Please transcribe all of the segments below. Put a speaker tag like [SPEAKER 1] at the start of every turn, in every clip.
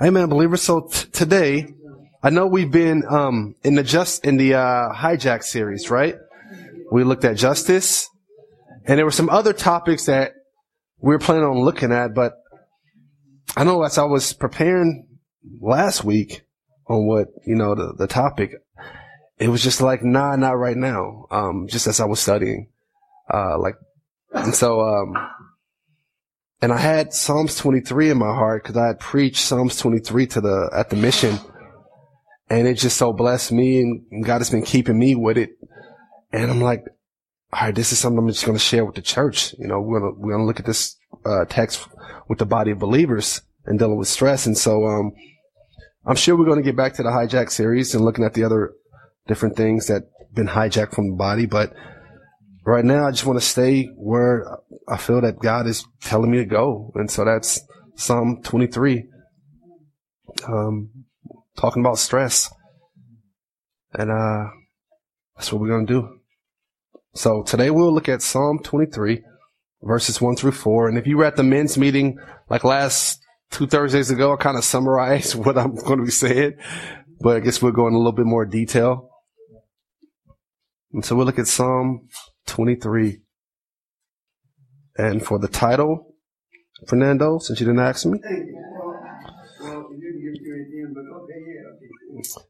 [SPEAKER 1] Amen, believers. So t- today, I know we've been um, in the just in the uh, hijack series, right? We looked at justice, and there were some other topics that we were planning on looking at, but I know as I was preparing last week on what you know the the topic, it was just like nah, not right now. Um, just as I was studying, uh, like, and so um, and I had Psalms 23 in my heart because I had preached Psalms 23 to the at the mission, and it just so blessed me, and God has been keeping me with it. And I'm like, all right, this is something I'm just going to share with the church. You know, we're going to we're to look at this uh, text with the body of believers and dealing with stress. And so, um, I'm sure we're going to get back to the hijack series and looking at the other different things that been hijacked from the body, but right now I just want to stay where I feel that God is telling me to go. And so that's Psalm 23. Um, talking about stress. And, uh, that's what we're going to do. So today we'll look at Psalm 23 verses 1 through 4. And if you were at the men's meeting like last two Thursdays ago, I kind of summarized what I'm going to be saying, but I guess we'll go in a little bit more detail. And so we'll look at Psalm 23. And for the title, Fernando, since you didn't ask me,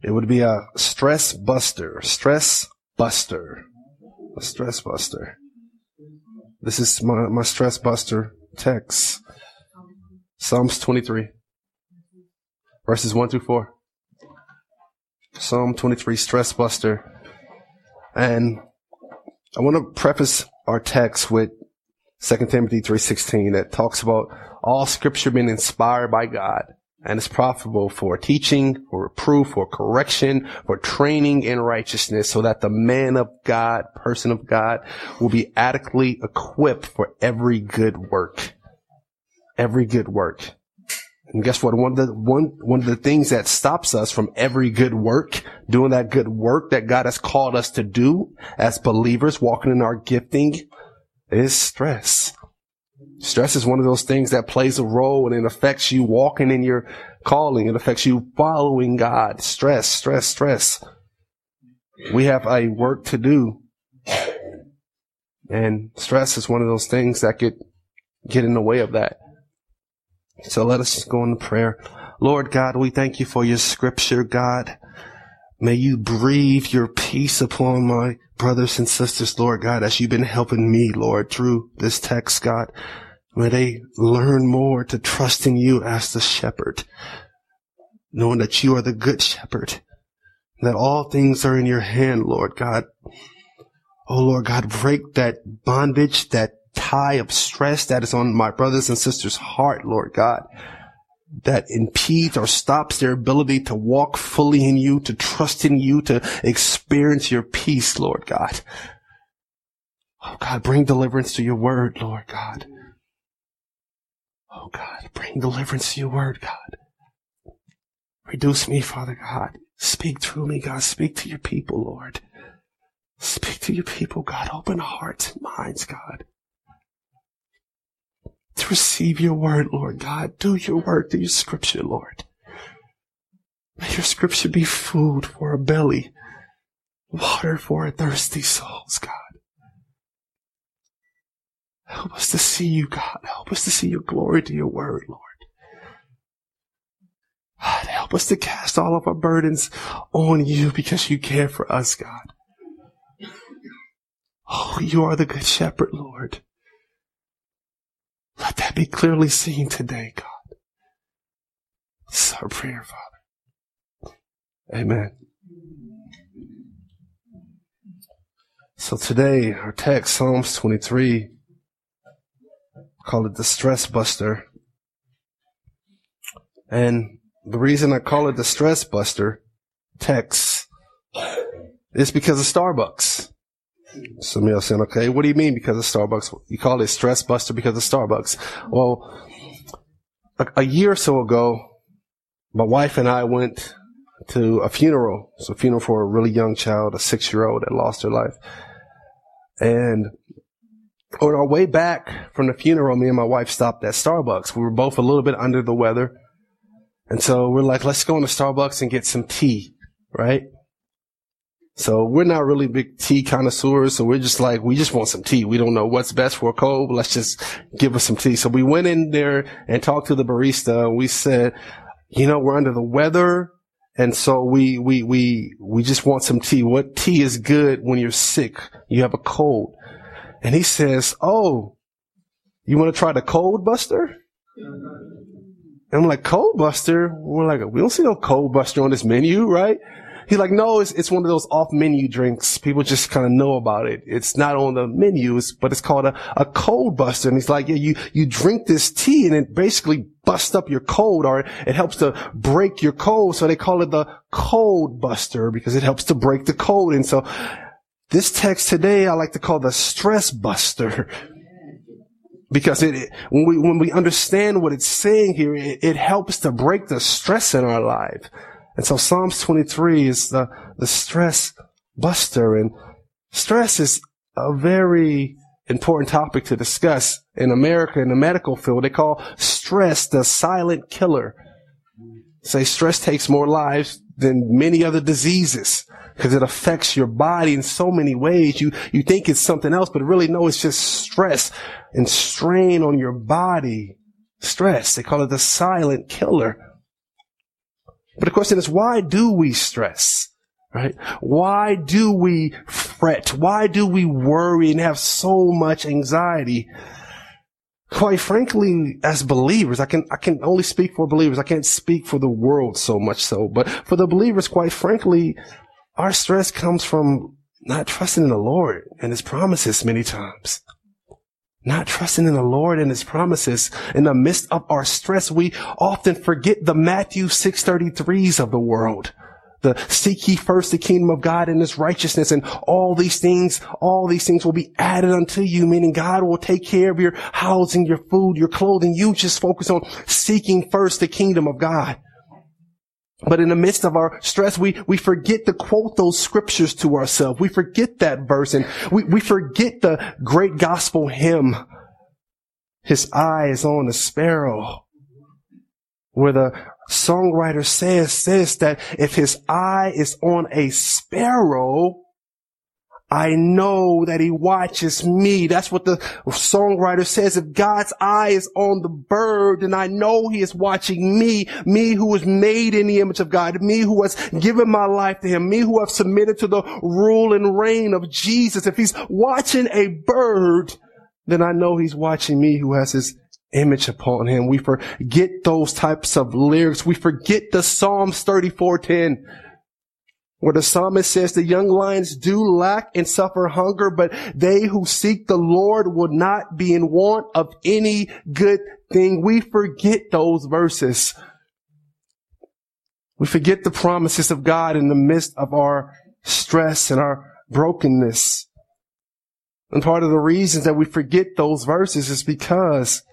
[SPEAKER 1] it would be a stress buster. Stress buster. A stress buster. This is my, my stress buster text. Psalms 23, verses 1 through 4. Psalm 23, stress buster. And I want to preface our text with 2 Timothy 3.16 that talks about all scripture being inspired by God and is profitable for teaching, for reproof, for correction, for training in righteousness so that the man of God, person of God will be adequately equipped for every good work. Every good work. And guess what? One of the, one, one of the things that stops us from every good work, doing that good work that God has called us to do as believers, walking in our gifting, is stress. Stress is one of those things that plays a role and it affects you walking in your calling. It affects you following God. Stress, stress, stress. We have a work to do. And stress is one of those things that could get in the way of that. So let us go into prayer. Lord God, we thank you for your scripture, God. May you breathe your peace upon my brothers and sisters, Lord God, as you've been helping me, Lord, through this text, God. May they learn more to trust in you as the shepherd, knowing that you are the good shepherd, that all things are in your hand, Lord God. Oh, Lord God, break that bondage, that tie of stress that is on my brothers and sisters' heart, Lord God, that impedes or stops their ability to walk fully in you, to trust in you, to experience your peace, Lord God. Oh God, bring deliverance to your word, Lord God. Oh God, bring deliverance to your word, God. Reduce me, Father God. Speak through me, God. Speak to your people, Lord. Speak to your people, God. Open hearts and minds, God to receive your word, Lord God. Do your work, do your scripture, Lord. May your scripture be food for a belly, water for our thirsty souls, God. Help us to see you, God. Help us to see your glory to your word, Lord. God, help us to cast all of our burdens on you because you care for us, God. Oh, you are the good shepherd, Lord. Let that be clearly seen today, God. This is our prayer, Father. Amen. So today, our text, Psalms 23, call it the stress buster. And the reason I call it the stress buster text is because of Starbucks. Somebody else saying, okay, what do you mean because of Starbucks? You call it stress buster because of Starbucks. Well, a, a year or so ago, my wife and I went to a funeral. It's a funeral for a really young child, a six year old that lost her life. And on our way back from the funeral, me and my wife stopped at Starbucks. We were both a little bit under the weather. And so we're like, let's go into Starbucks and get some tea, right? So we're not really big tea connoisseurs. So we're just like, we just want some tea. We don't know what's best for a cold. Let's just give us some tea. So we went in there and talked to the barista. We said, you know, we're under the weather. And so we, we, we, we just want some tea. What tea is good when you're sick? You have a cold. And he says, Oh, you want to try the cold buster? And I'm like, cold buster? We're like, we don't see no cold buster on this menu, right? He's like, no, it's, it's one of those off menu drinks. People just kind of know about it. It's not on the menus, but it's called a, a cold buster. And he's like, yeah, you, you drink this tea and it basically busts up your cold or it helps to break your cold. So they call it the cold buster because it helps to break the cold. And so this text today, I like to call the stress buster because it, when we, when we understand what it's saying here, it, it, helps to break the stress in our life. And so Psalms 23 is the, the stress buster and stress is a very important topic to discuss in America in the medical field. They call stress the silent killer. Say stress takes more lives than many other diseases because it affects your body in so many ways. You, you think it's something else, but really no, it's just stress and strain on your body. Stress. They call it the silent killer. But the question is, why do we stress? Right? Why do we fret? Why do we worry and have so much anxiety? Quite frankly, as believers, I can, I can only speak for believers. I can't speak for the world so much so, but for the believers, quite frankly, our stress comes from not trusting in the Lord and his promises many times. Not trusting in the Lord and his promises. In the midst of our stress, we often forget the Matthew 633s of the world. The seek ye first the kingdom of God and his righteousness and all these things, all these things will be added unto you, meaning God will take care of your housing, your food, your clothing. You just focus on seeking first the kingdom of God. But in the midst of our stress, we, we forget to quote those scriptures to ourselves. We forget that verse and we, we forget the great gospel hymn. His eye is on the sparrow. Where the songwriter says, says that if his eye is on a sparrow, I know that he watches me. That's what the songwriter says. If God's eye is on the bird, then I know he is watching me, me who was made in the image of God, me who has given my life to him, me who have submitted to the rule and reign of Jesus. If he's watching a bird, then I know he's watching me who has his image upon him. We forget those types of lyrics. We forget the Psalms 34:10 where the psalmist says the young lions do lack and suffer hunger, but they who seek the Lord will not be in want of any good thing. We forget those verses. We forget the promises of God in the midst of our stress and our brokenness. And part of the reasons that we forget those verses is because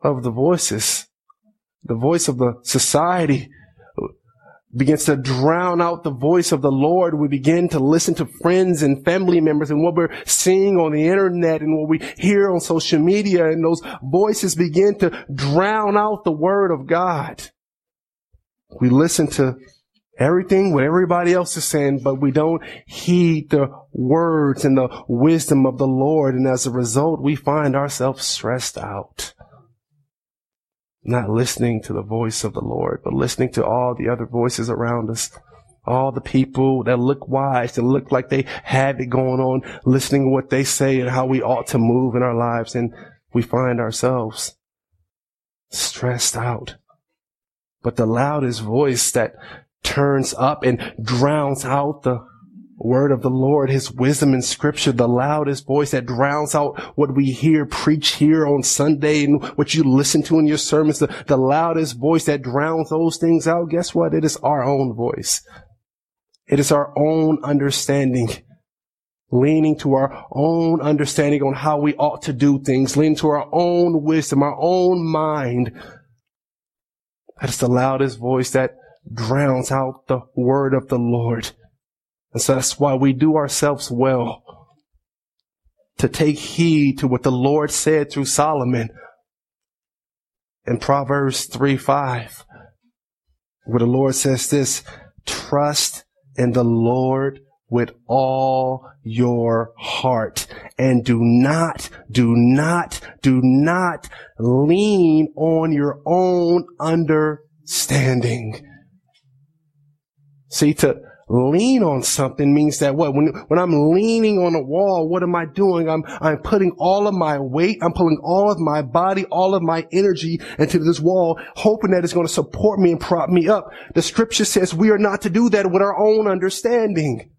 [SPEAKER 1] of the voices, the voice of the society, begins to drown out the voice of the Lord. We begin to listen to friends and family members and what we're seeing on the internet and what we hear on social media and those voices begin to drown out the word of God. We listen to everything what everybody else is saying, but we don't heed the words and the wisdom of the Lord. And as a result, we find ourselves stressed out not listening to the voice of the Lord, but listening to all the other voices around us. All the people that look wise, that look like they have it going on, listening to what they say and how we ought to move in our lives. And we find ourselves stressed out. But the loudest voice that turns up and drowns out the word of the Lord, his wisdom in scripture, the loudest voice that drowns out what we hear preach here on Sunday and what you listen to in your sermons, the, the loudest voice that drowns those things out. Guess what? It is our own voice. It is our own understanding, leaning to our own understanding on how we ought to do things, leaning to our own wisdom, our own mind. That is the loudest voice that drowns out the word of the Lord. And so that's why we do ourselves well to take heed to what the Lord said through Solomon in Proverbs 3 5. where the Lord says this, trust in the Lord with all your heart and do not, do not, do not lean on your own understanding. See, to lean on something means that what? When, when I'm leaning on a wall, what am I doing? I'm, I'm putting all of my weight, I'm pulling all of my body, all of my energy into this wall, hoping that it's going to support me and prop me up. The scripture says we are not to do that with our own understanding.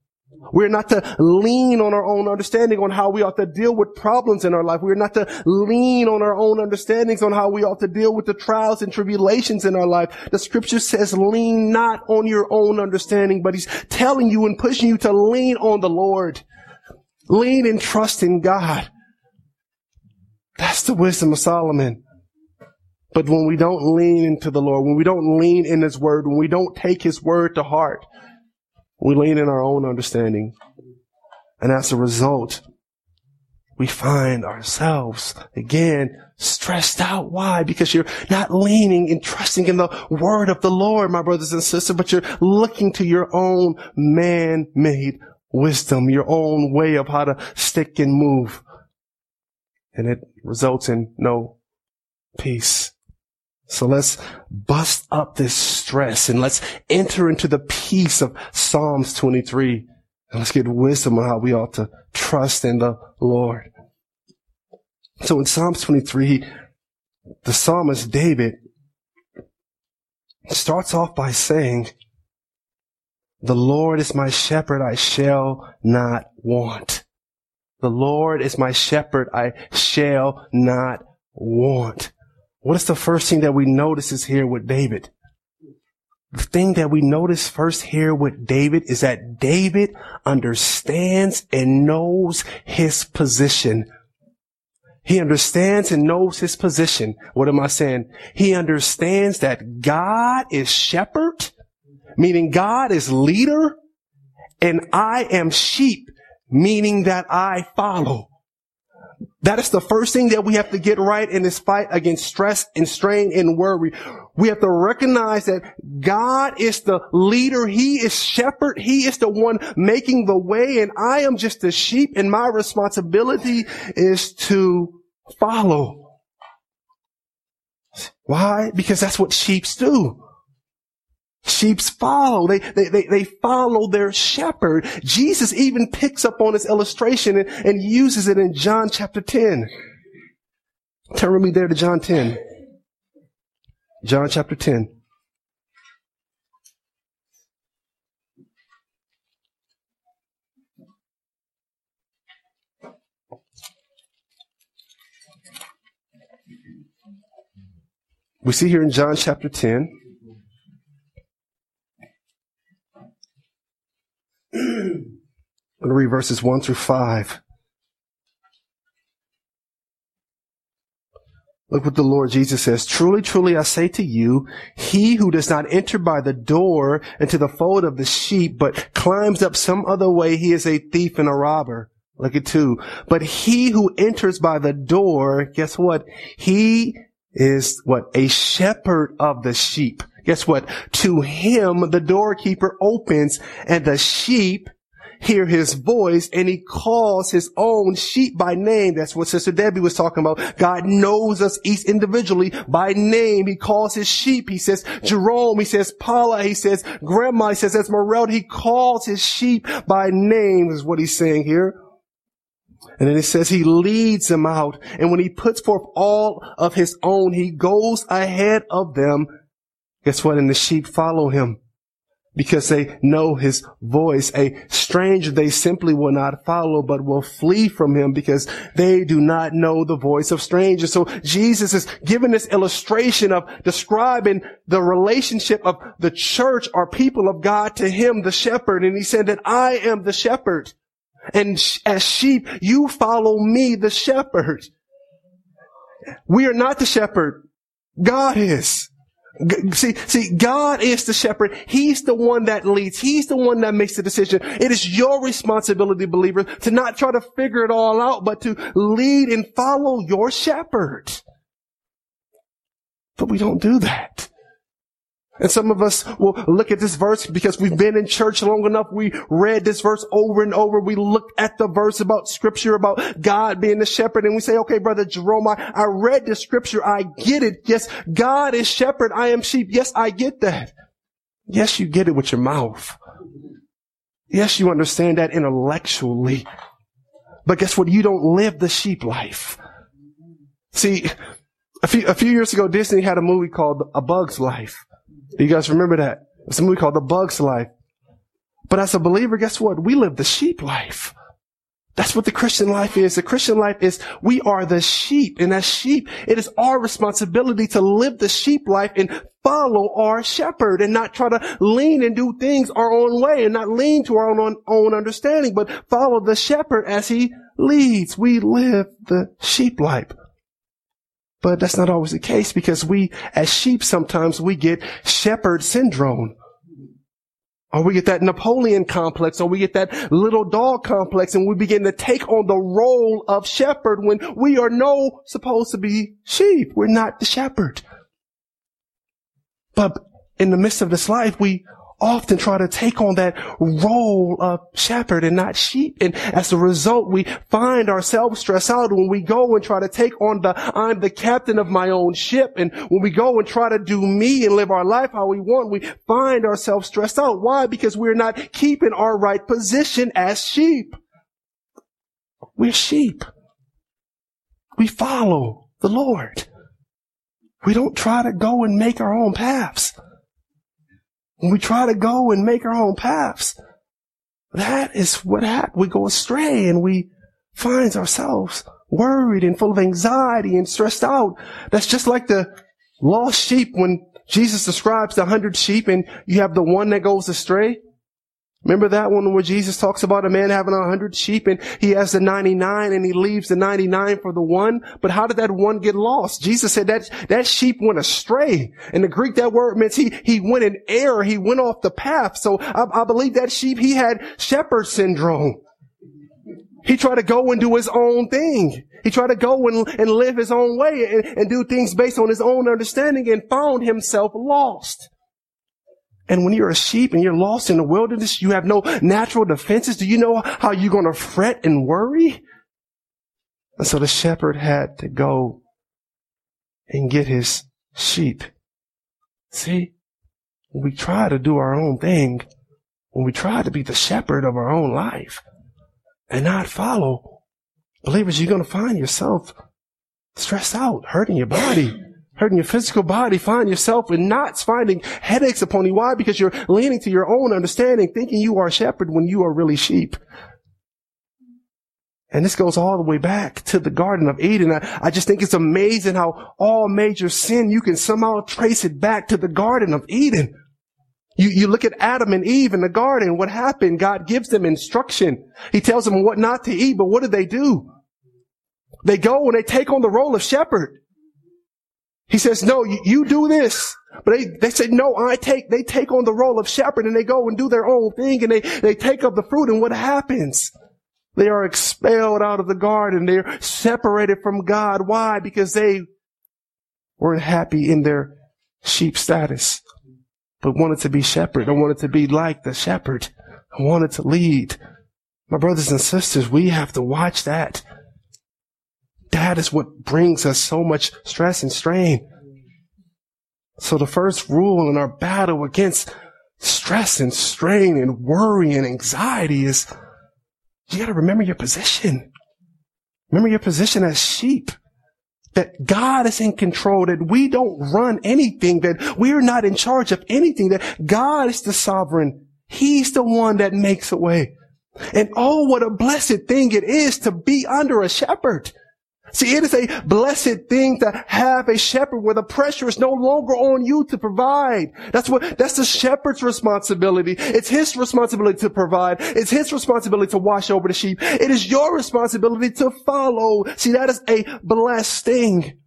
[SPEAKER 1] We're not to lean on our own understanding on how we ought to deal with problems in our life. We're not to lean on our own understandings on how we ought to deal with the trials and tribulations in our life. The scripture says lean not on your own understanding, but he's telling you and pushing you to lean on the Lord. Lean and trust in God. That's the wisdom of Solomon. But when we don't lean into the Lord, when we don't lean in His Word, when we don't take His Word to heart, we lean in our own understanding. And as a result, we find ourselves again stressed out. Why? Because you're not leaning and trusting in the word of the Lord, my brothers and sisters, but you're looking to your own man-made wisdom, your own way of how to stick and move. And it results in no peace. So let's bust up this stress and let's enter into the peace of Psalms 23. And let's get wisdom on how we ought to trust in the Lord. So in Psalms 23, the psalmist David starts off by saying, the Lord is my shepherd, I shall not want. The Lord is my shepherd, I shall not want. What is the first thing that we notice is here with David? The thing that we notice first here with David is that David understands and knows his position. He understands and knows his position. What am I saying? He understands that God is shepherd, meaning God is leader, and I am sheep, meaning that I follow. That is the first thing that we have to get right in this fight against stress and strain and worry. We have to recognize that God is the leader. He is shepherd. He is the one making the way and I am just a sheep and my responsibility is to follow. Why? Because that's what sheeps do. Sheeps follow. They, they, they, they, follow their shepherd. Jesus even picks up on this illustration and, and uses it in John chapter 10. Turn with me there to John 10. John chapter 10. We see here in John chapter 10, I'm going to read verses 1 through 5. Look what the Lord Jesus says. Truly, truly, I say to you, he who does not enter by the door into the fold of the sheep, but climbs up some other way, he is a thief and a robber. Look at two. But he who enters by the door, guess what? He is what? A shepherd of the sheep. Guess what? To him, the doorkeeper opens and the sheep hear his voice and he calls his own sheep by name. That's what Sister Debbie was talking about. God knows us each individually by name. He calls his sheep. He says Jerome. He says Paula. He says Grandma. He says Esmeralda. He calls his sheep by name is what he's saying here. And then it says he leads them out. And when he puts forth all of his own, he goes ahead of them Guess what? And the sheep follow him because they know his voice. A stranger they simply will not follow, but will flee from him because they do not know the voice of strangers. So Jesus is giving this illustration of describing the relationship of the church or people of God to him, the shepherd. And he said that I am the shepherd. And as sheep, you follow me, the shepherd. We are not the shepherd. God is. See, see, God is the shepherd. He's the one that leads. He's the one that makes the decision. It is your responsibility, believer, to not try to figure it all out, but to lead and follow your shepherd. But we don't do that. And some of us will look at this verse because we've been in church long enough. We read this verse over and over. We looked at the verse about scripture, about God being the shepherd. And we say, okay, brother Jerome, I, I read the scripture. I get it. Yes, God is shepherd. I am sheep. Yes, I get that. Yes, you get it with your mouth. Yes, you understand that intellectually. But guess what? You don't live the sheep life. See, a few, a few years ago, Disney had a movie called A Bug's Life. You guys remember that? It's a movie called The Bug's Life. But as a believer, guess what? We live the sheep life. That's what the Christian life is. The Christian life is we are the sheep. And as sheep, it is our responsibility to live the sheep life and follow our shepherd and not try to lean and do things our own way and not lean to our own, own understanding, but follow the shepherd as he leads. We live the sheep life. But that's not always the case because we, as sheep, sometimes we get shepherd syndrome. Or we get that Napoleon complex, or we get that little dog complex, and we begin to take on the role of shepherd when we are no supposed to be sheep. We're not the shepherd. But in the midst of this life, we often try to take on that role of shepherd and not sheep. And as a result, we find ourselves stressed out when we go and try to take on the, I'm the captain of my own ship. And when we go and try to do me and live our life how we want, we find ourselves stressed out. Why? Because we're not keeping our right position as sheep. We're sheep. We follow the Lord. We don't try to go and make our own paths. When we try to go and make our own paths, that is what happens. We go astray and we find ourselves worried and full of anxiety and stressed out. That's just like the lost sheep when Jesus describes the hundred sheep and you have the one that goes astray. Remember that one where Jesus talks about a man having a hundred sheep and he has the 99 and he leaves the 99 for the one. But how did that one get lost? Jesus said that, that sheep went astray. In the Greek, that word means he, he went in error. He went off the path. So I, I believe that sheep, he had shepherd syndrome. He tried to go and do his own thing. He tried to go and, and live his own way and, and do things based on his own understanding and found himself lost. And when you're a sheep and you're lost in the wilderness, you have no natural defenses. Do you know how you're going to fret and worry? And so the shepherd had to go and get his sheep. See, when we try to do our own thing, when we try to be the shepherd of our own life and not follow, believers, you're going to find yourself stressed out, hurting your body hurting your physical body, find yourself in knots, finding headaches upon you. Why? Because you're leaning to your own understanding, thinking you are a shepherd when you are really sheep. And this goes all the way back to the Garden of Eden. I, I, just think it's amazing how all major sin, you can somehow trace it back to the Garden of Eden. You, you look at Adam and Eve in the garden. What happened? God gives them instruction. He tells them what not to eat, but what do they do? They go and they take on the role of shepherd. He says, no, you, you do this. But they, they say, no, I take, they take on the role of shepherd and they go and do their own thing and they, they take up the fruit and what happens? They are expelled out of the garden. They're separated from God. Why? Because they weren't happy in their sheep status, but wanted to be shepherd. I wanted to be like the shepherd. I wanted to lead. My brothers and sisters, we have to watch that. That is what brings us so much stress and strain. So the first rule in our battle against stress and strain and worry and anxiety is you got to remember your position. Remember your position as sheep. That God is in control, that we don't run anything, that we're not in charge of anything, that God is the sovereign. He's the one that makes a way. And oh, what a blessed thing it is to be under a shepherd. See, it is a blessed thing to have a shepherd where the pressure is no longer on you to provide. That's what, that's the shepherd's responsibility. It's his responsibility to provide. It's his responsibility to wash over the sheep. It is your responsibility to follow. See, that is a blessed thing.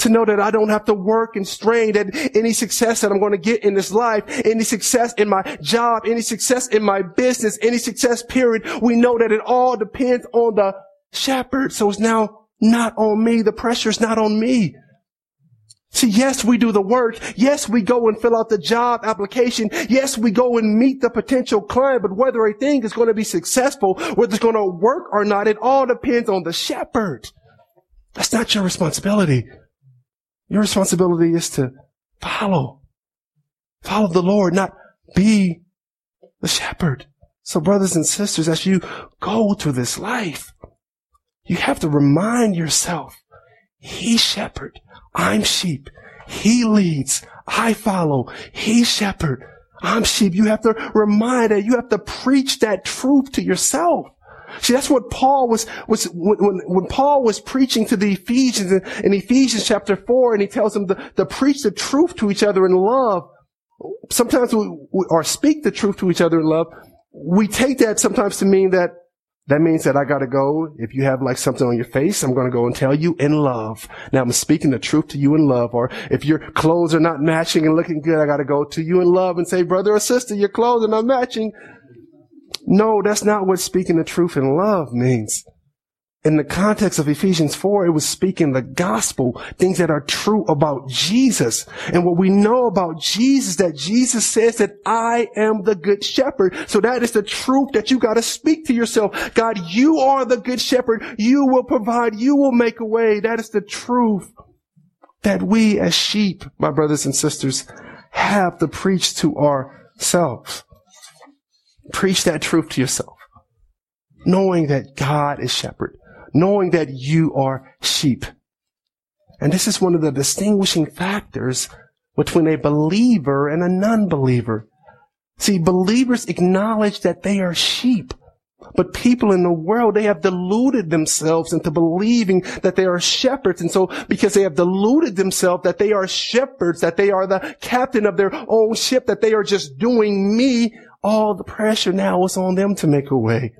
[SPEAKER 1] To know that I don't have to work and strain that any success that I'm going to get in this life, any success in my job, any success in my business, any success period, we know that it all depends on the shepherd. So it's now not on me. The pressure's not on me. See, yes, we do the work. Yes, we go and fill out the job application. Yes, we go and meet the potential client, but whether a thing is going to be successful, whether it's going to work or not, it all depends on the shepherd. That's not your responsibility. Your responsibility is to follow. Follow the Lord, not be the shepherd. So brothers and sisters, as you go through this life, you have to remind yourself, He shepherd. I'm sheep. He leads. I follow. He shepherd. I'm sheep. You have to remind that. You have to preach that truth to yourself. See, that's what Paul was, was, when, when Paul was preaching to the Ephesians in, in Ephesians chapter 4, and he tells them to, to preach the truth to each other in love. Sometimes we, or speak the truth to each other in love. We take that sometimes to mean that that means that I gotta go. If you have like something on your face, I'm gonna go and tell you in love. Now I'm speaking the truth to you in love. Or if your clothes are not matching and looking good, I gotta go to you in love and say, brother or sister, your clothes are not matching. No, that's not what speaking the truth in love means in the context of Ephesians 4, it was speaking the gospel, things that are true about Jesus. And what we know about Jesus, that Jesus says that I am the good shepherd. So that is the truth that you got to speak to yourself. God, you are the good shepherd. You will provide. You will make a way. That is the truth that we as sheep, my brothers and sisters, have to preach to ourselves. Preach that truth to yourself. Knowing that God is shepherd knowing that you are sheep. And this is one of the distinguishing factors between a believer and a non-believer. See, believers acknowledge that they are sheep. But people in the world, they have deluded themselves into believing that they are shepherds. And so because they have deluded themselves that they are shepherds, that they are the captain of their own ship, that they are just doing me, all the pressure now is on them to make a way.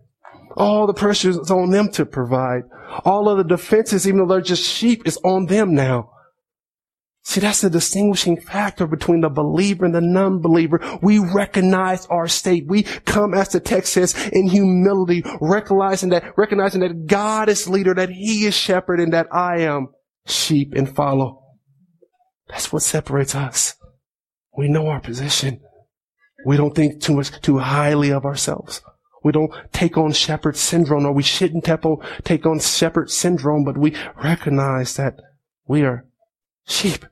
[SPEAKER 1] All the pressure is on them to provide. All of the defenses, even though they're just sheep, is on them now. See, that's the distinguishing factor between the believer and the non-believer. We recognize our state. We come, as the text says, in humility, recognizing that, recognizing that God is leader, that He is shepherd, and that I am sheep and follow. That's what separates us. We know our position. We don't think too much, too highly of ourselves. We don't take on shepherd syndrome or we shouldn't take on shepherd syndrome, but we recognize that we are sheep.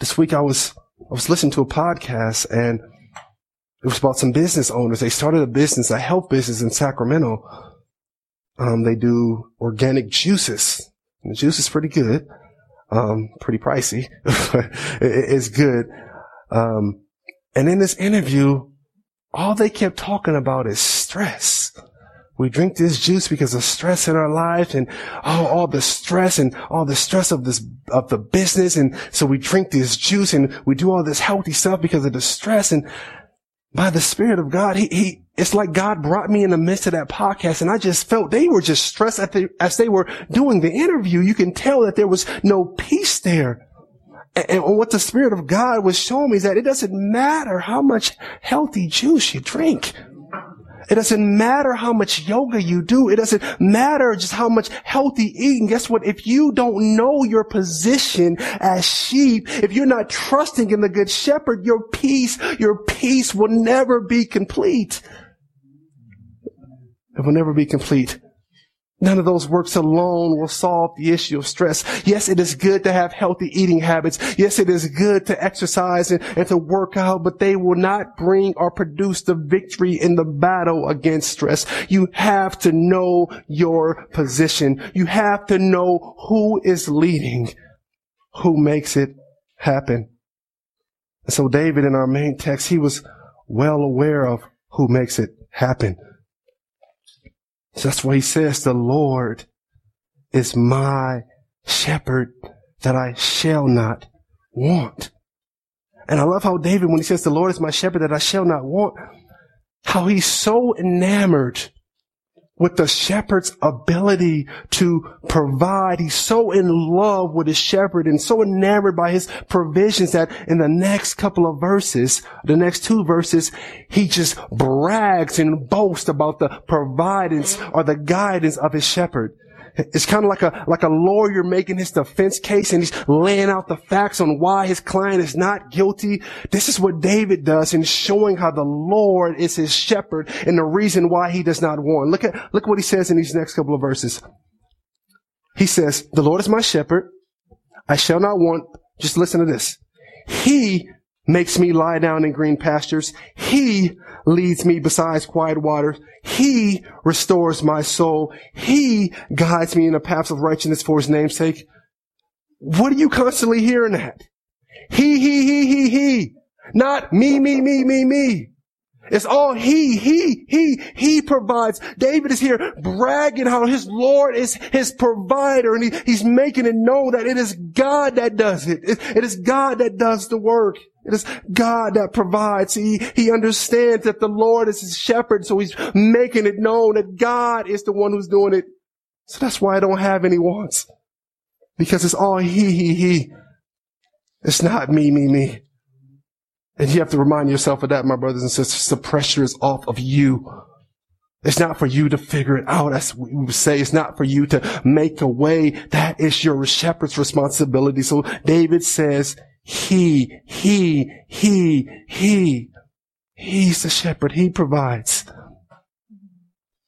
[SPEAKER 1] This week I was, I was listening to a podcast and it was about some business owners. They started a business, a health business in Sacramento. Um, they do organic juices. And the juice is pretty good. Um, pretty pricey. it's good. Um, and in this interview, all they kept talking about is stress. We drink this juice because of stress in our life and oh, all the stress and all the stress of this, of the business. And so we drink this juice and we do all this healthy stuff because of the stress. And by the Spirit of God, he, he, it's like God brought me in the midst of that podcast and I just felt they were just stressed the, as they were doing the interview. You can tell that there was no peace there. And what the Spirit of God was showing me is that it doesn't matter how much healthy juice you drink. It doesn't matter how much yoga you do. It doesn't matter just how much healthy eating. Guess what? If you don't know your position as sheep, if you're not trusting in the good shepherd, your peace, your peace will never be complete. It will never be complete. None of those works alone will solve the issue of stress. Yes, it is good to have healthy eating habits. Yes, it is good to exercise and, and, to work out, but they will not bring or produce the victory in the battle against stress. You have to know your position. You have to know who is leading, who makes it happen. And so David in our main text, he was well aware of who makes it happen. That's why he says, the Lord is my shepherd that I shall not want. And I love how David, when he says, the Lord is my shepherd that I shall not want, how he's so enamored with the shepherd's ability to provide. He's so in love with his shepherd and so enamored by his provisions that in the next couple of verses, the next two verses, he just brags and boasts about the providence or the guidance of his shepherd. It's kind of like a, like a lawyer making his defense case and he's laying out the facts on why his client is not guilty. This is what David does in showing how the Lord is his shepherd and the reason why he does not want. Look at, look what he says in these next couple of verses. He says, the Lord is my shepherd. I shall not want. Just listen to this. He makes me lie down in green pastures. He leads me beside quiet waters. He restores my soul. He guides me in the paths of righteousness for his name's sake. What are you constantly hearing that? He, he, he, he, he. Not me, me, me, me, me. It's all he, he, he, he provides. David is here bragging how his Lord is his provider and he, he's making it known that it is God that does it. it. It is God that does the work. It is God that provides. He, he understands that the Lord is his shepherd, so he's making it known that God is the one who's doing it. So that's why I don't have any wants. Because it's all he, he, he. It's not me, me, me. And you have to remind yourself of that, my brothers and sisters. The pressure is off of you. It's not for you to figure it out. As we say, it's not for you to make a way. That is your shepherd's responsibility. So David says, he, he, he, he. He's the shepherd. He provides.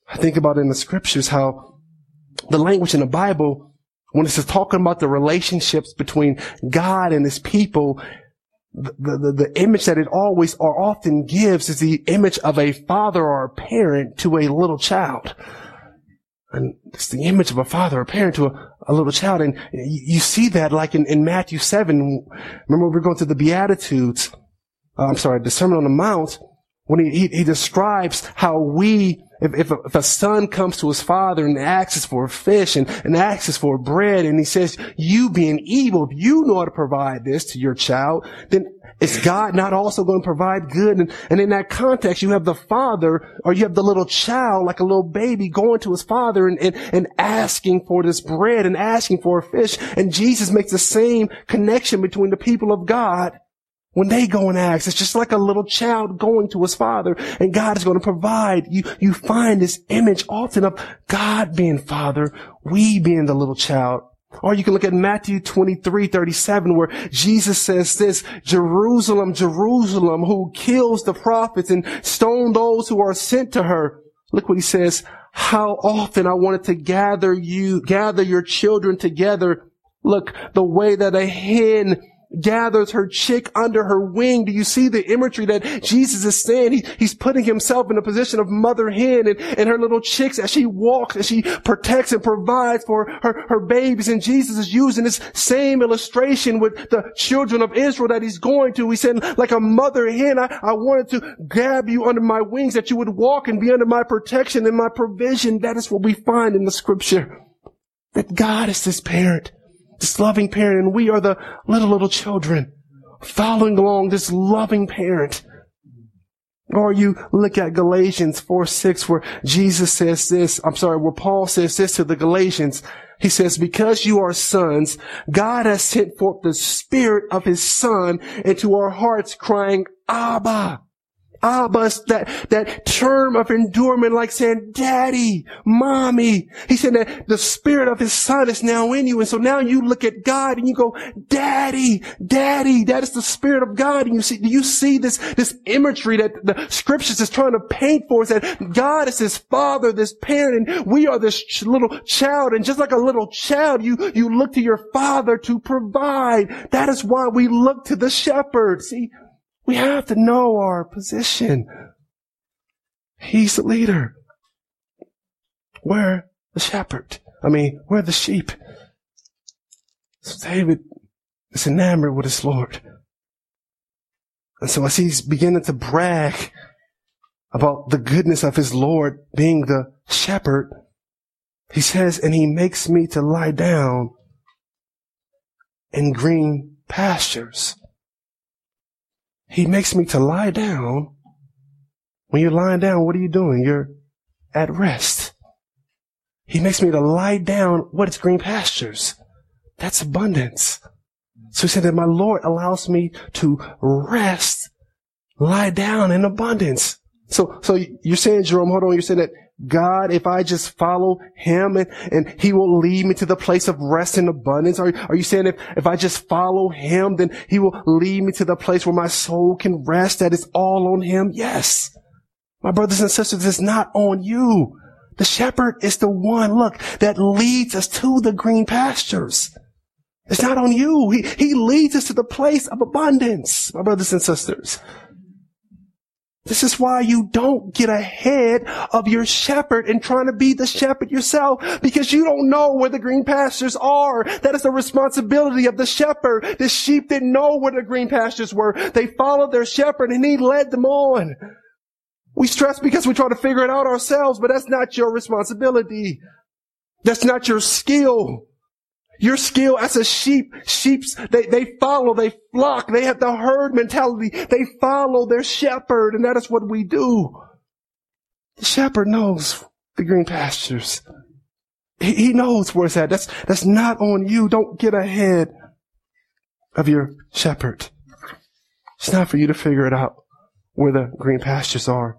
[SPEAKER 1] I think about in the scriptures how the language in the Bible, when it's talking about the relationships between God and his people, the, the, the image that it always or often gives is the image of a father or a parent to a little child. And it's the image of a father or parent to a, a little child. And you, see that like in, in Matthew 7. Remember we are going through the Beatitudes. Uh, I'm sorry, the Sermon on the Mount. When he, he, he describes how we, if, if a, if, a, son comes to his father and asks for a fish and, and asks for bread and he says, you being evil, if you know how to provide this to your child, then is God not also going to provide good? And, and in that context, you have the father or you have the little child, like a little baby going to his father and, and, and asking for this bread and asking for a fish. And Jesus makes the same connection between the people of God when they go and ask. It's just like a little child going to his father and God is going to provide. You, you find this image often of God being father, we being the little child. Or you can look at Matthew 23, 37, where Jesus says this, Jerusalem, Jerusalem, who kills the prophets and stone those who are sent to her. Look what he says, how often I wanted to gather you, gather your children together. Look, the way that a hen gathers her chick under her wing. Do you see the imagery that Jesus is saying? He, he's putting himself in a position of mother hen and, and her little chicks as she walks, and she protects and provides for her, her babies. And Jesus is using this same illustration with the children of Israel that he's going to. He said, like a mother hen, I, I wanted to grab you under my wings that you would walk and be under my protection and my provision. That is what we find in the scripture. That God is this parent this loving parent, and we are the little, little children following along this loving parent. Or you look at Galatians 4, 6, where Jesus says this, I'm sorry, where Paul says this to the Galatians. He says, because you are sons, God has sent forth the spirit of his son into our hearts crying, Abba, Abbas, that, that term of endurement, like saying, daddy, mommy. He said that the spirit of his son is now in you. And so now you look at God and you go, daddy, daddy, that is the spirit of God. And you see, do you see this, this imagery that the scriptures is trying to paint for us that God is his father, this parent, and we are this ch- little child. And just like a little child, you, you look to your father to provide. That is why we look to the shepherd. See, we have to know our position. He's the leader. We're the shepherd. I mean, we're the sheep. So David is enamored with his Lord. And so as he's beginning to brag about the goodness of his Lord being the shepherd, he says, and he makes me to lie down in green pastures. He makes me to lie down. When you're lying down, what are you doing? You're at rest. He makes me to lie down. What is green pastures? That's abundance. So he said that my Lord allows me to rest, lie down in abundance. So, so you're saying, Jerome, hold on, you're saying that God, if I just follow him and, and he will lead me to the place of rest and abundance? Are, are you saying if, if I just follow him, then he will lead me to the place where my soul can rest, that is all on him? Yes. My brothers and sisters, it's not on you. The shepherd is the one, look, that leads us to the green pastures. It's not on you. He, he leads us to the place of abundance, my brothers and sisters. This is why you don't get ahead of your shepherd and trying to be the shepherd yourself because you don't know where the green pastures are. That is the responsibility of the shepherd. The sheep didn't know where the green pastures were. They followed their shepherd and he led them on. We stress because we try to figure it out ourselves, but that's not your responsibility. That's not your skill. Your skill as a sheep, sheeps, they, they follow, they flock, they have the herd mentality. They follow their shepherd, and that is what we do. The shepherd knows the green pastures. He, he knows where it's at. That's, that's not on you. Don't get ahead of your shepherd. It's not for you to figure it out where the green pastures are.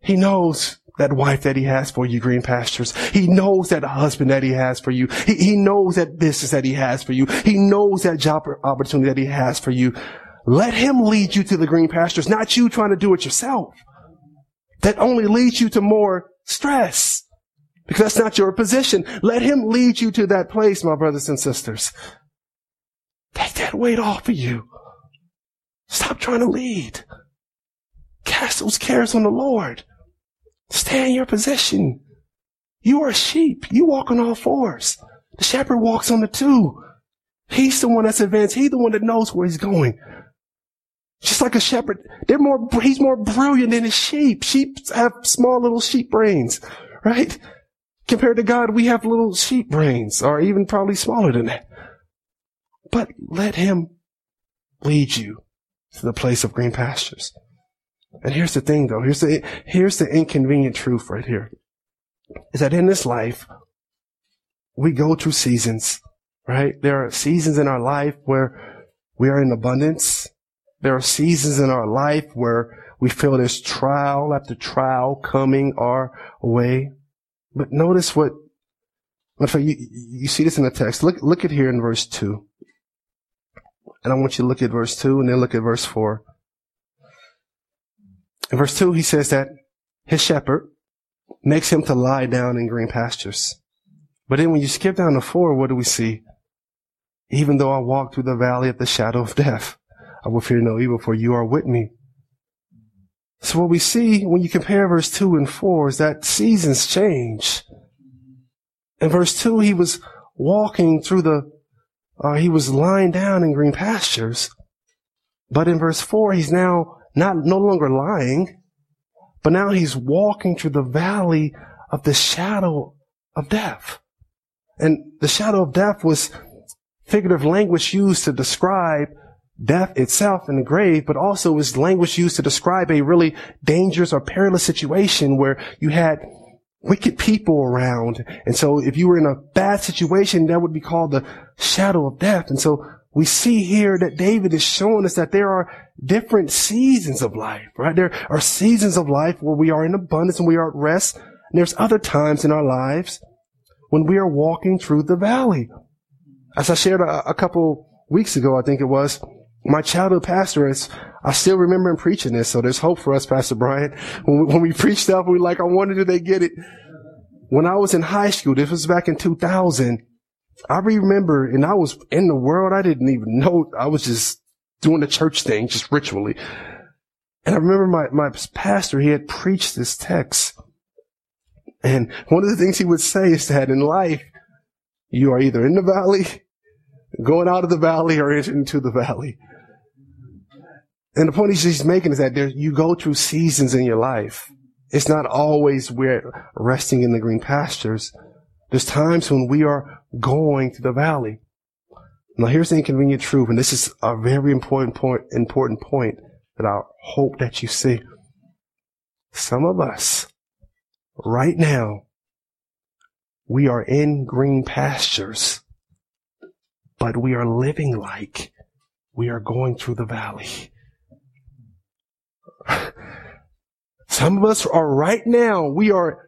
[SPEAKER 1] He knows that wife that he has for you, green pastures. He knows that husband that he has for you. He, he knows that business that he has for you. He knows that job opportunity that he has for you. Let him lead you to the green pastures, not you trying to do it yourself. That only leads you to more stress because that's not your position. Let him lead you to that place, my brothers and sisters. Take that weight off of you. Stop trying to lead. Cast those cares on the Lord. Stay in your position. You are a sheep. You walk on all fours. The shepherd walks on the two. He's the one that's advanced. He's the one that knows where he's going. Just like a shepherd, they're more, he's more brilliant than a sheep. Sheep have small little sheep brains, right? Compared to God, we have little sheep brains, or even probably smaller than that. But let him lead you to the place of green pastures. And here's the thing though, here's the, here's the inconvenient truth right here. Is that in this life, we go through seasons, right? There are seasons in our life where we are in abundance. There are seasons in our life where we feel there's trial after trial coming our way. But notice what, in fact, you, you see this in the text. Look, look at here in verse two. And I want you to look at verse two and then look at verse four. In verse 2, he says that his shepherd makes him to lie down in green pastures. But then when you skip down to 4, what do we see? Even though I walk through the valley of the shadow of death, I will fear no evil, for you are with me. So what we see when you compare verse 2 and 4 is that seasons change. In verse 2, he was walking through the, uh, he was lying down in green pastures. But in verse 4, he's now not no longer lying, but now he's walking through the valley of the shadow of death. And the shadow of death was figurative language used to describe death itself in the grave, but also was language used to describe a really dangerous or perilous situation where you had wicked people around. And so if you were in a bad situation, that would be called the shadow of death. And so we see here that David is showing us that there are different seasons of life, right? There are seasons of life where we are in abundance and we are at rest. And there's other times in our lives when we are walking through the valley. As I shared a, a couple weeks ago, I think it was, my childhood pastor is, I still remember him preaching this, so there's hope for us, Pastor Brian. When we, when we preach stuff, we like, I wonder do they get it? When I was in high school, this was back in 2000, I remember, and I was in the world. I didn't even know. I was just doing the church thing, just ritually. And I remember my, my pastor, he had preached this text. And one of the things he would say is that in life, you are either in the valley, going out of the valley, or into the valley. And the point he's making is that there, you go through seasons in your life. It's not always we're resting in the green pastures. There's times when we are going to the valley. Now here's the inconvenient truth, and this is a very important point, important point that I hope that you see. Some of us, right now, we are in green pastures, but we are living like we are going through the valley. Some of us are right now, we are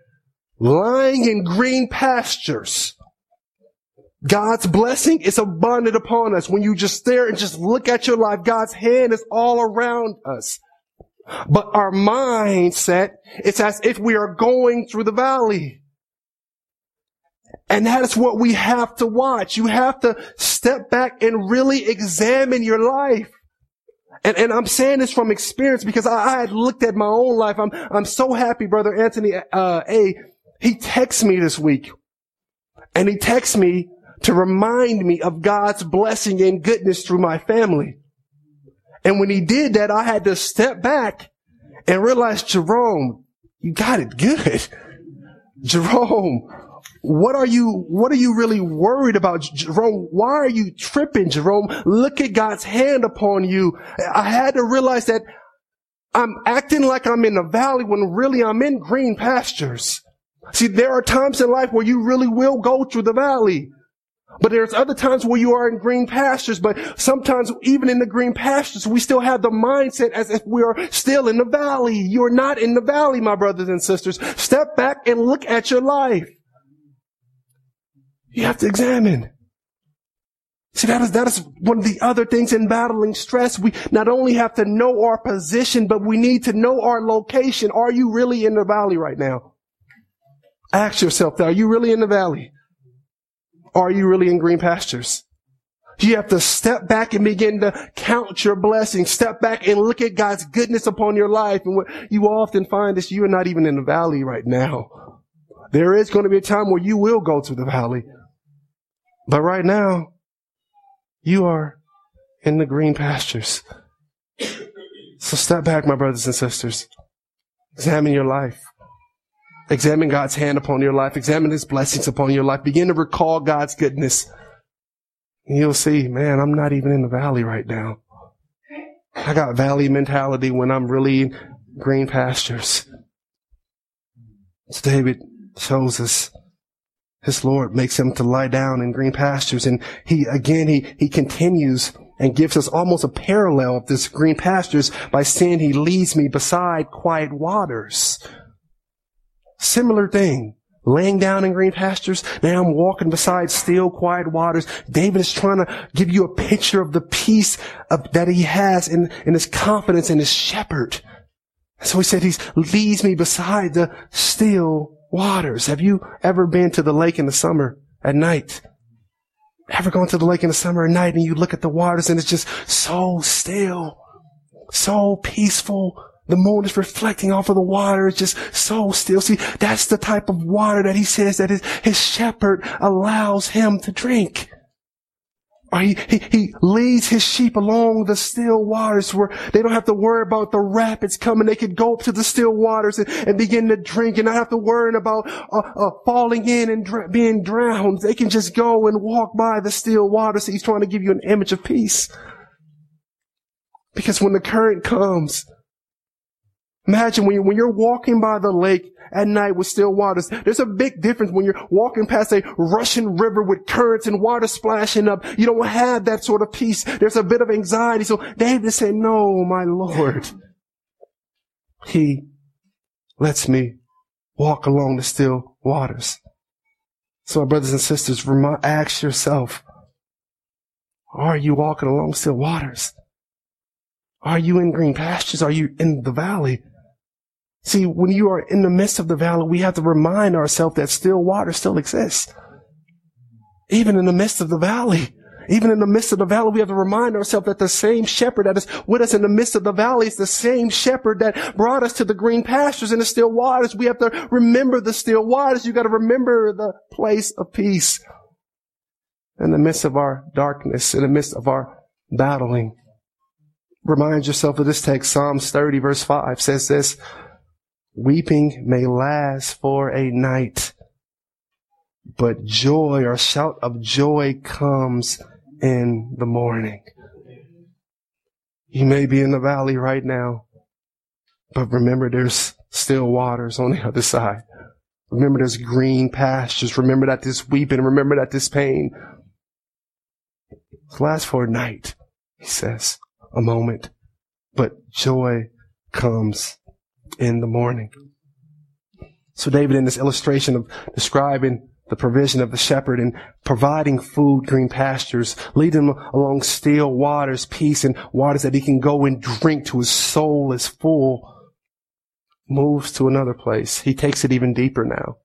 [SPEAKER 1] lying in green pastures. God's blessing is abundant upon us. When you just stare and just look at your life, God's hand is all around us. But our mindset, it's as if we are going through the valley. And that is what we have to watch. You have to step back and really examine your life. And, and I'm saying this from experience because I, I had looked at my own life. I'm, I'm so happy, brother Anthony, uh, A, he texts me this week and he texts me to remind me of God's blessing and goodness through my family. And when he did that, I had to step back and realize, Jerome, you got it good. Jerome, what are you, what are you really worried about? Jerome, why are you tripping, Jerome? Look at God's hand upon you. I had to realize that I'm acting like I'm in the valley when really I'm in green pastures. See, there are times in life where you really will go through the valley. But there's other times where you are in green pastures, but sometimes even in the green pastures, we still have the mindset as if we are still in the valley. You're not in the valley, my brothers and sisters. Step back and look at your life. You have to examine. See, that is, that is one of the other things in battling stress. We not only have to know our position, but we need to know our location. Are you really in the valley right now? Ask yourself, are you really in the valley? Are you really in green pastures? You have to step back and begin to count your blessings. Step back and look at God's goodness upon your life. And what you often find is you are not even in the valley right now. There is going to be a time where you will go to the valley. But right now, you are in the green pastures. So step back, my brothers and sisters. Examine your life. Examine God's hand upon your life. Examine His blessings upon your life. Begin to recall God's goodness. And you'll see, man, I'm not even in the valley right now. I got valley mentality when I'm really in green pastures. As David shows us, his Lord makes him to lie down in green pastures. And he, again, he, he continues and gives us almost a parallel of this green pastures by saying he leads me beside quiet waters. Similar thing. Laying down in green pastures. Now I'm walking beside still quiet waters. David is trying to give you a picture of the peace of, that he has in, in his confidence in his shepherd. So he said he leads me beside the still waters. Have you ever been to the lake in the summer at night? Ever gone to the lake in the summer at night and you look at the waters and it's just so still, so peaceful, the moon is reflecting off of the water. It's just so still. See, that's the type of water that he says that his, his shepherd allows him to drink. Or he, he, he leads his sheep along the still waters where they don't have to worry about the rapids coming. They can go up to the still waters and, and begin to drink and not have to worry about uh, uh, falling in and dr- being drowned. They can just go and walk by the still waters. He's trying to give you an image of peace. Because when the current comes, Imagine when, you, when you're walking by the lake at night with still waters. There's a big difference when you're walking past a rushing river with currents and water splashing up. You don't have that sort of peace. There's a bit of anxiety. So David said, no, my Lord. He lets me walk along the still waters. So brothers and sisters, ask yourself, are you walking along still waters? Are you in green pastures? Are you in the valley? See, when you are in the midst of the valley, we have to remind ourselves that still water still exists. Even in the midst of the valley. Even in the midst of the valley, we have to remind ourselves that the same shepherd that is with us in the midst of the valley is the same shepherd that brought us to the green pastures and the still waters. We have to remember the still waters. You got to remember the place of peace in the midst of our darkness, in the midst of our battling. Remind yourself of this text. Psalms 30 verse 5 says this, Weeping may last for a night, but joy or shout of joy comes in the morning. You may be in the valley right now, but remember there's still waters on the other side. Remember there's green pastures. Remember that this weeping, remember that this pain lasts for a night, he says, a moment, but joy comes in the morning. So David in this illustration of describing the provision of the shepherd and providing food, green pastures, leading him along still waters, peace and waters that he can go and drink to his soul is full, moves to another place. He takes it even deeper now.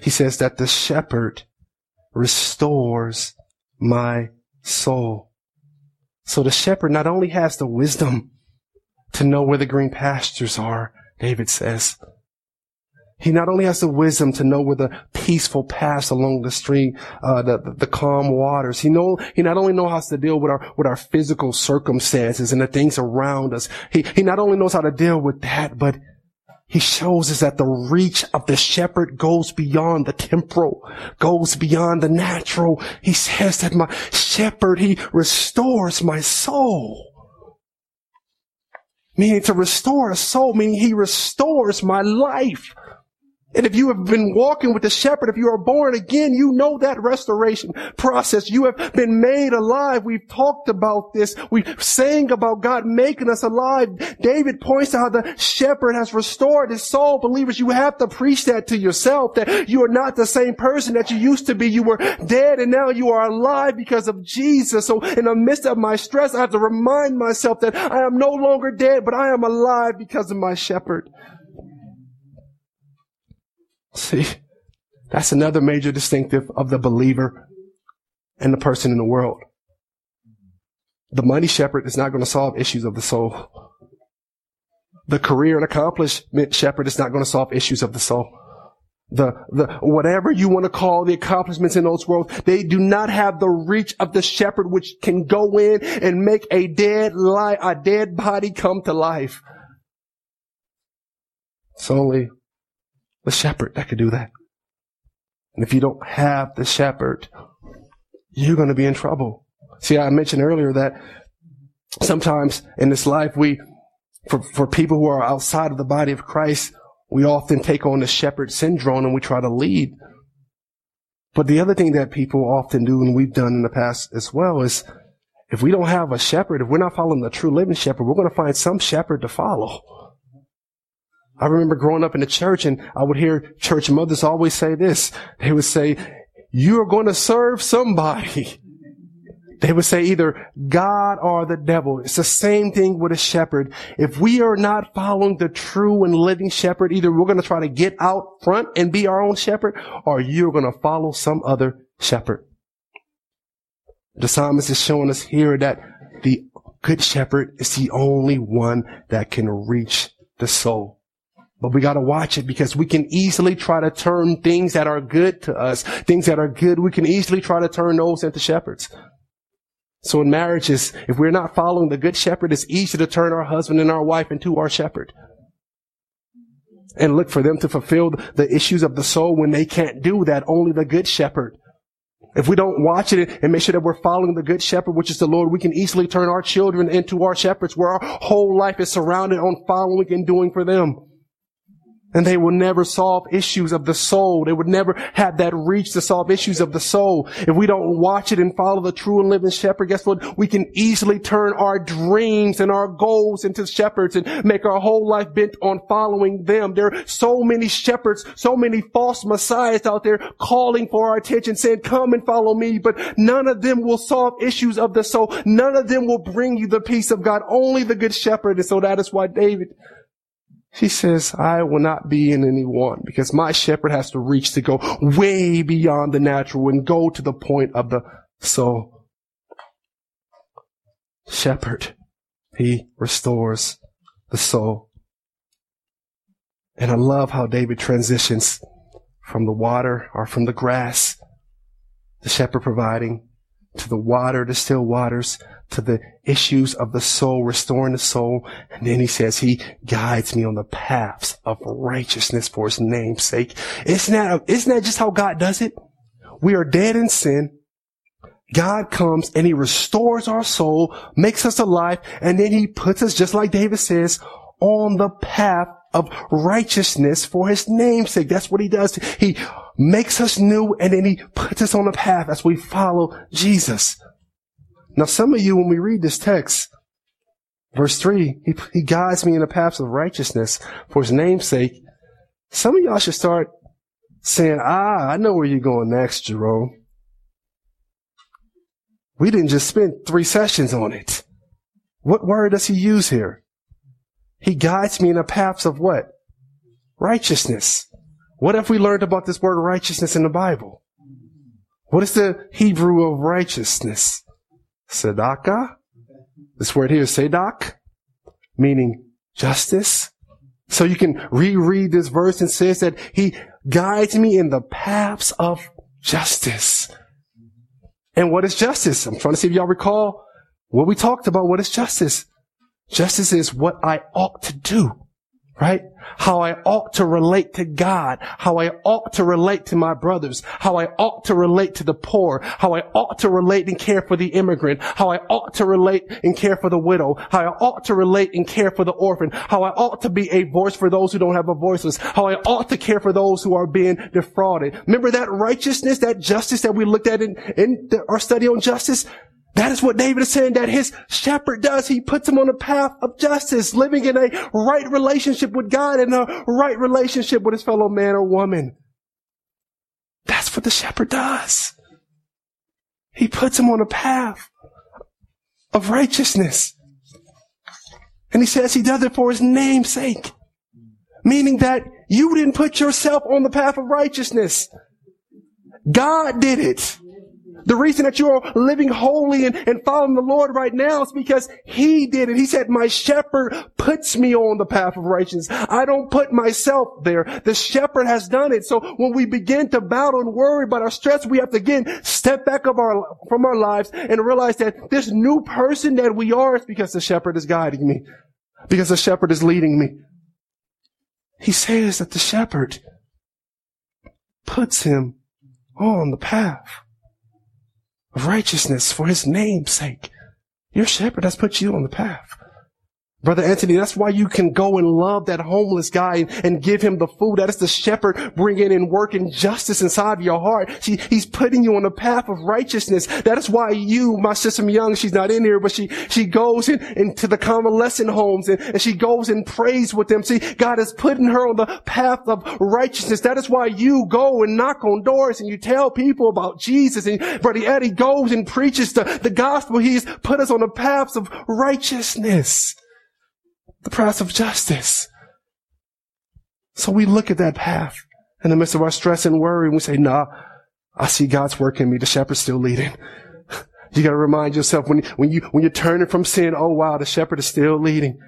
[SPEAKER 1] He says that the shepherd restores my soul. So the shepherd not only has the wisdom to know where the green pastures are, David says, he not only has the wisdom to know where the peaceful paths along the stream, uh, the, the, the calm waters. He know, he not only knows how to deal with our, with our physical circumstances and the things around us. He, he not only knows how to deal with that, but he shows us that the reach of the shepherd goes beyond the temporal, goes beyond the natural. He says that my shepherd, he restores my soul. Meaning to restore a soul, meaning he restores my life. And if you have been walking with the shepherd, if you are born again, you know that restoration process. You have been made alive. We've talked about this. We sang about God making us alive. David points to how the shepherd has restored his soul. Believers, you have to preach that to yourself, that you are not the same person that you used to be. You were dead and now you are alive because of Jesus. So in the midst of my stress, I have to remind myself that I am no longer dead, but I am alive because of my shepherd. See, that's another major distinctive of the believer and the person in the world. The money shepherd is not going to solve issues of the soul. The career and accomplishment shepherd is not going to solve issues of the soul. The, the, whatever you want to call the accomplishments in those worlds, they do not have the reach of the shepherd which can go in and make a dead lie, a dead body come to life. It's only the shepherd that could do that. And if you don't have the shepherd, you're going to be in trouble. See, I mentioned earlier that sometimes in this life, we, for, for people who are outside of the body of Christ, we often take on the shepherd syndrome and we try to lead. But the other thing that people often do, and we've done in the past as well, is if we don't have a shepherd, if we're not following the true living shepherd, we're going to find some shepherd to follow. I remember growing up in the church and I would hear church mothers always say this. They would say, you are going to serve somebody. They would say either God or the devil. It's the same thing with a shepherd. If we are not following the true and living shepherd, either we're going to try to get out front and be our own shepherd or you're going to follow some other shepherd. The psalmist is showing us here that the good shepherd is the only one that can reach the soul. But we gotta watch it because we can easily try to turn things that are good to us, things that are good, we can easily try to turn those into shepherds. So in marriages, if we're not following the good shepherd, it's easy to turn our husband and our wife into our shepherd. And look for them to fulfill the issues of the soul when they can't do that. Only the good shepherd. If we don't watch it and make sure that we're following the good shepherd, which is the Lord, we can easily turn our children into our shepherds where our whole life is surrounded on following and doing for them. And they will never solve issues of the soul. They would never have that reach to solve issues of the soul. If we don't watch it and follow the true and living shepherd, guess what? We can easily turn our dreams and our goals into shepherds and make our whole life bent on following them. There are so many shepherds, so many false messiahs out there calling for our attention, saying, come and follow me. But none of them will solve issues of the soul. None of them will bring you the peace of God. Only the good shepherd. And so that is why David he says, I will not be in any want because my shepherd has to reach to go way beyond the natural and go to the point of the soul. Shepherd, he restores the soul. And I love how David transitions from the water or from the grass, the shepherd providing, to the water, the still waters, to the issues of the soul, restoring the soul. And then he says, he guides me on the paths of righteousness for his name's sake. Isn't that, isn't that just how God does it? We are dead in sin. God comes and he restores our soul, makes us alive, and then he puts us, just like David says, on the path of righteousness for his name's sake. That's what he does. He makes us new and then he puts us on a path as we follow Jesus. Now, some of you, when we read this text, Verse 3, he, he guides me in the paths of righteousness for his name's sake. Some of y'all should start saying, ah, I know where you're going next, Jerome. We didn't just spend three sessions on it. What word does he use here? He guides me in the paths of what? Righteousness. What have we learned about this word righteousness in the Bible? What is the Hebrew of righteousness? Sedaka? This word here is sedak, meaning justice. So you can reread this verse and says that he guides me in the paths of justice. And what is justice? I'm trying to see if y'all recall what we talked about. What is justice? Justice is what I ought to do right? How I ought to relate to God, how I ought to relate to my brothers, how I ought to relate to the poor, how I ought to relate and care for the immigrant, how I ought to relate and care for the widow, how I ought to relate and care for the orphan, how I ought to be a voice for those who don't have a voiceless, how I ought to care for those who are being defrauded. Remember that righteousness, that justice that we looked at in, in the, our study on justice? That is what David is saying that his shepherd does. He puts him on a path of justice, living in a right relationship with God and a right relationship with his fellow man or woman. That's what the shepherd does. He puts him on a path of righteousness. And he says he does it for his name's sake. Meaning that you didn't put yourself on the path of righteousness. God did it. The reason that you're living holy and, and following the Lord right now is because He did it. He said, my shepherd puts me on the path of righteousness. I don't put myself there. The shepherd has done it. So when we begin to battle and worry about our stress, we have to again step back of our, from our lives and realize that this new person that we are is because the shepherd is guiding me. Because the shepherd is leading me. He says that the shepherd puts him on the path righteousness for his name's sake. Your shepherd has put you on the path. Brother Anthony, that's why you can go and love that homeless guy and, give him the food. That is the shepherd bringing in working justice inside of your heart. She, he's putting you on the path of righteousness. That is why you, my sister Young, she's not in here, but she, she goes in, into the convalescent homes and, and she goes and prays with them. See, God is putting her on the path of righteousness. That is why you go and knock on doors and you tell people about Jesus. And Brother Eddie goes and preaches the, the gospel. He's put us on the paths of righteousness the path of justice. So we look at that path in the midst of our stress and worry and we say, nah, I see God's work in me. The shepherd's still leading. You got to remind yourself when, when you, when you're turning from sin, oh wow, the shepherd is still leading.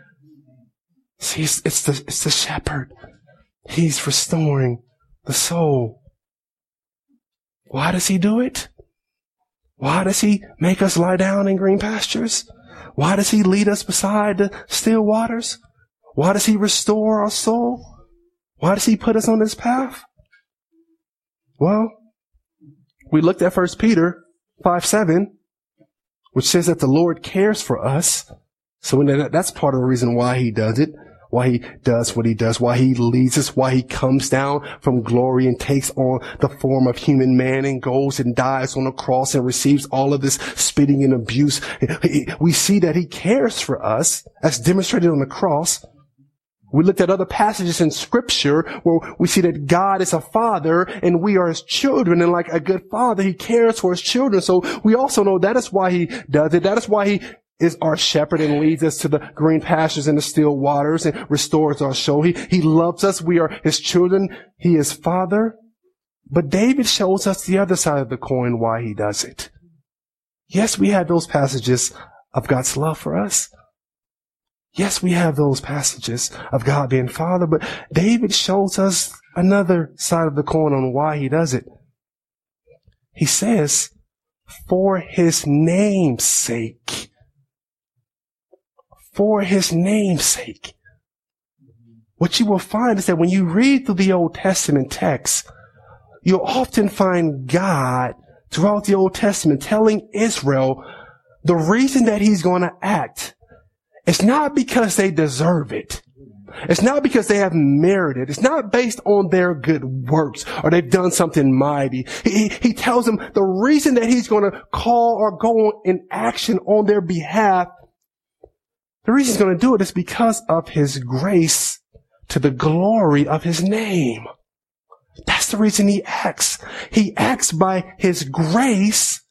[SPEAKER 1] See, it's, it's the, it's the shepherd. He's restoring the soul. Why does he do it? Why does he make us lie down in green pastures? Why does he lead us beside the still waters? Why does he restore our soul? Why does he put us on this path? Well, we looked at 1 Peter 5 7, which says that the Lord cares for us. So that's part of the reason why he does it why he does what he does, why he leads us, why he comes down from glory and takes on the form of human man and goes and dies on a cross and receives all of this spitting and abuse. We see that he cares for us as demonstrated on the cross. We looked at other passages in scripture where we see that God is a father and we are his children and like a good father, he cares for his children. So we also know that is why he does it. That is why he is our shepherd and leads us to the green pastures and the still waters and restores our soul. He, he loves us. We are his children. He is father. But David shows us the other side of the coin why he does it. Yes, we have those passages of God's love for us. Yes, we have those passages of God being father, but David shows us another side of the coin on why he does it. He says, for his name's sake for his name's sake. What you will find is that when you read through the Old Testament text, you'll often find God throughout the Old Testament telling Israel the reason that he's going to act is not because they deserve it. It's not because they have merited. It's not based on their good works or they've done something mighty. He, he tells them the reason that he's going to call or go in action on their behalf The reason he's going to do it is because of his grace to the glory of his name. That's the reason he acts. He acts by his grace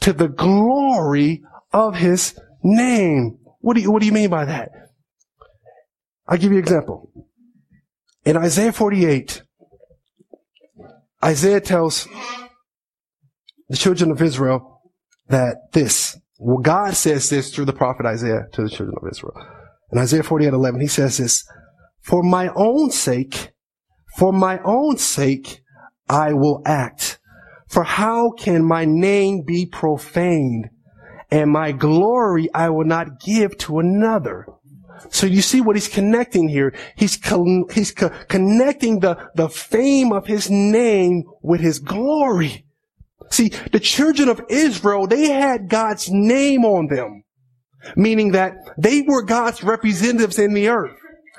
[SPEAKER 1] to the glory of his name. What do you, what do you mean by that? I'll give you an example. In Isaiah 48, Isaiah tells the children of Israel that this, well, God says this through the prophet Isaiah to the children of Israel. In Isaiah 48, 11, he says this, for my own sake, for my own sake, I will act. For how can my name be profaned and my glory I will not give to another? So you see what he's connecting here. He's, he's co- connecting the, the fame of his name with his glory. See, the children of Israel, they had God's name on them, meaning that they were God's representatives in the earth.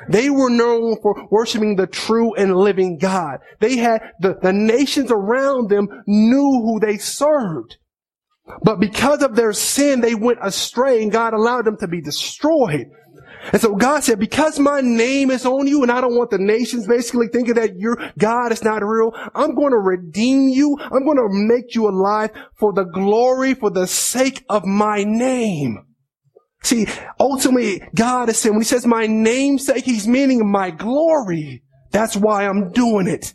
[SPEAKER 1] They were known for worshiping the true and living God. They had the, the nations around them knew who they served. But because of their sin, they went astray and God allowed them to be destroyed. And so God said, because my name is on you and I don't want the nations basically thinking that your God is not real, I'm going to redeem you. I'm going to make you alive for the glory, for the sake of my name. See, ultimately, God is saying, when he says my namesake, he's meaning my glory. That's why I'm doing it.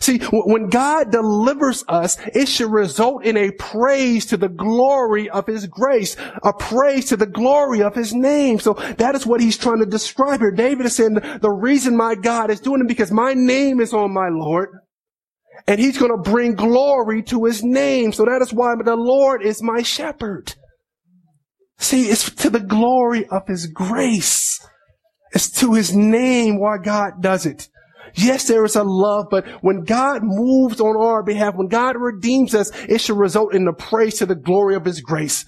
[SPEAKER 1] See, when God delivers us, it should result in a praise to the glory of His grace, a praise to the glory of His name. So that is what He's trying to describe here. David is saying the reason my God is doing it because my name is on my Lord. And He's going to bring glory to His name. So that is why the Lord is my shepherd. See, it's to the glory of His grace. It's to His name why God does it. Yes, there is a love, but when God moves on our behalf, when God redeems us, it should result in the praise to the glory of His grace.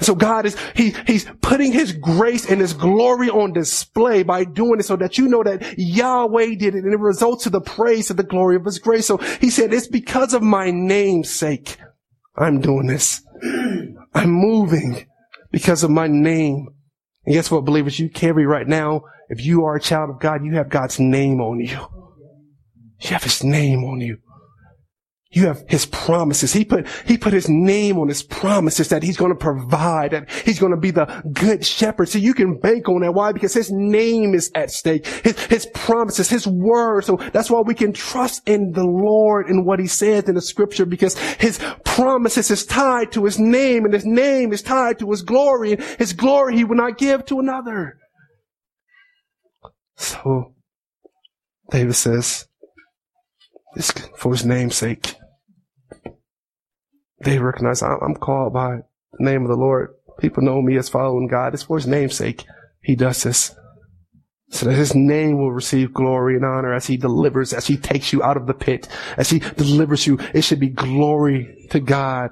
[SPEAKER 1] So God is, he, He's putting His grace and His glory on display by doing it so that you know that Yahweh did it and it results to the praise to the glory of His grace. So He said, it's because of my name's sake I'm doing this. I'm moving because of my name. And guess what, believers? You carry right now, if you are a child of God, you have God's name on you. You have His name on you. You have his promises. He put, he put his name on his promises that he's going to provide, that he's going to be the good shepherd. So you can bank on that. Why? Because his name is at stake. His, his promises, his word. So that's why we can trust in the Lord and what he says in the scripture because his promises is tied to his name and his name is tied to his glory and his glory he will not give to another. So David says, for his name's sake. They recognize I'm called by the name of the Lord. People know me as following God. It's for his name's sake. He does this. So that his name will receive glory and honor as he delivers, as he takes you out of the pit, as he delivers you. It should be glory to God,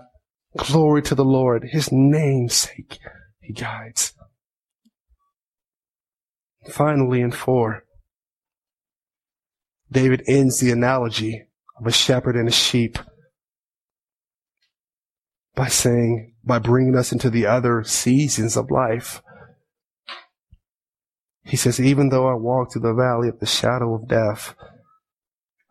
[SPEAKER 1] glory to the Lord. His name's sake, he guides. Finally, in four, David ends the analogy of a shepherd and a sheep by saying, by bringing us into the other seasons of life. He says, even though I walk through the valley of the shadow of death,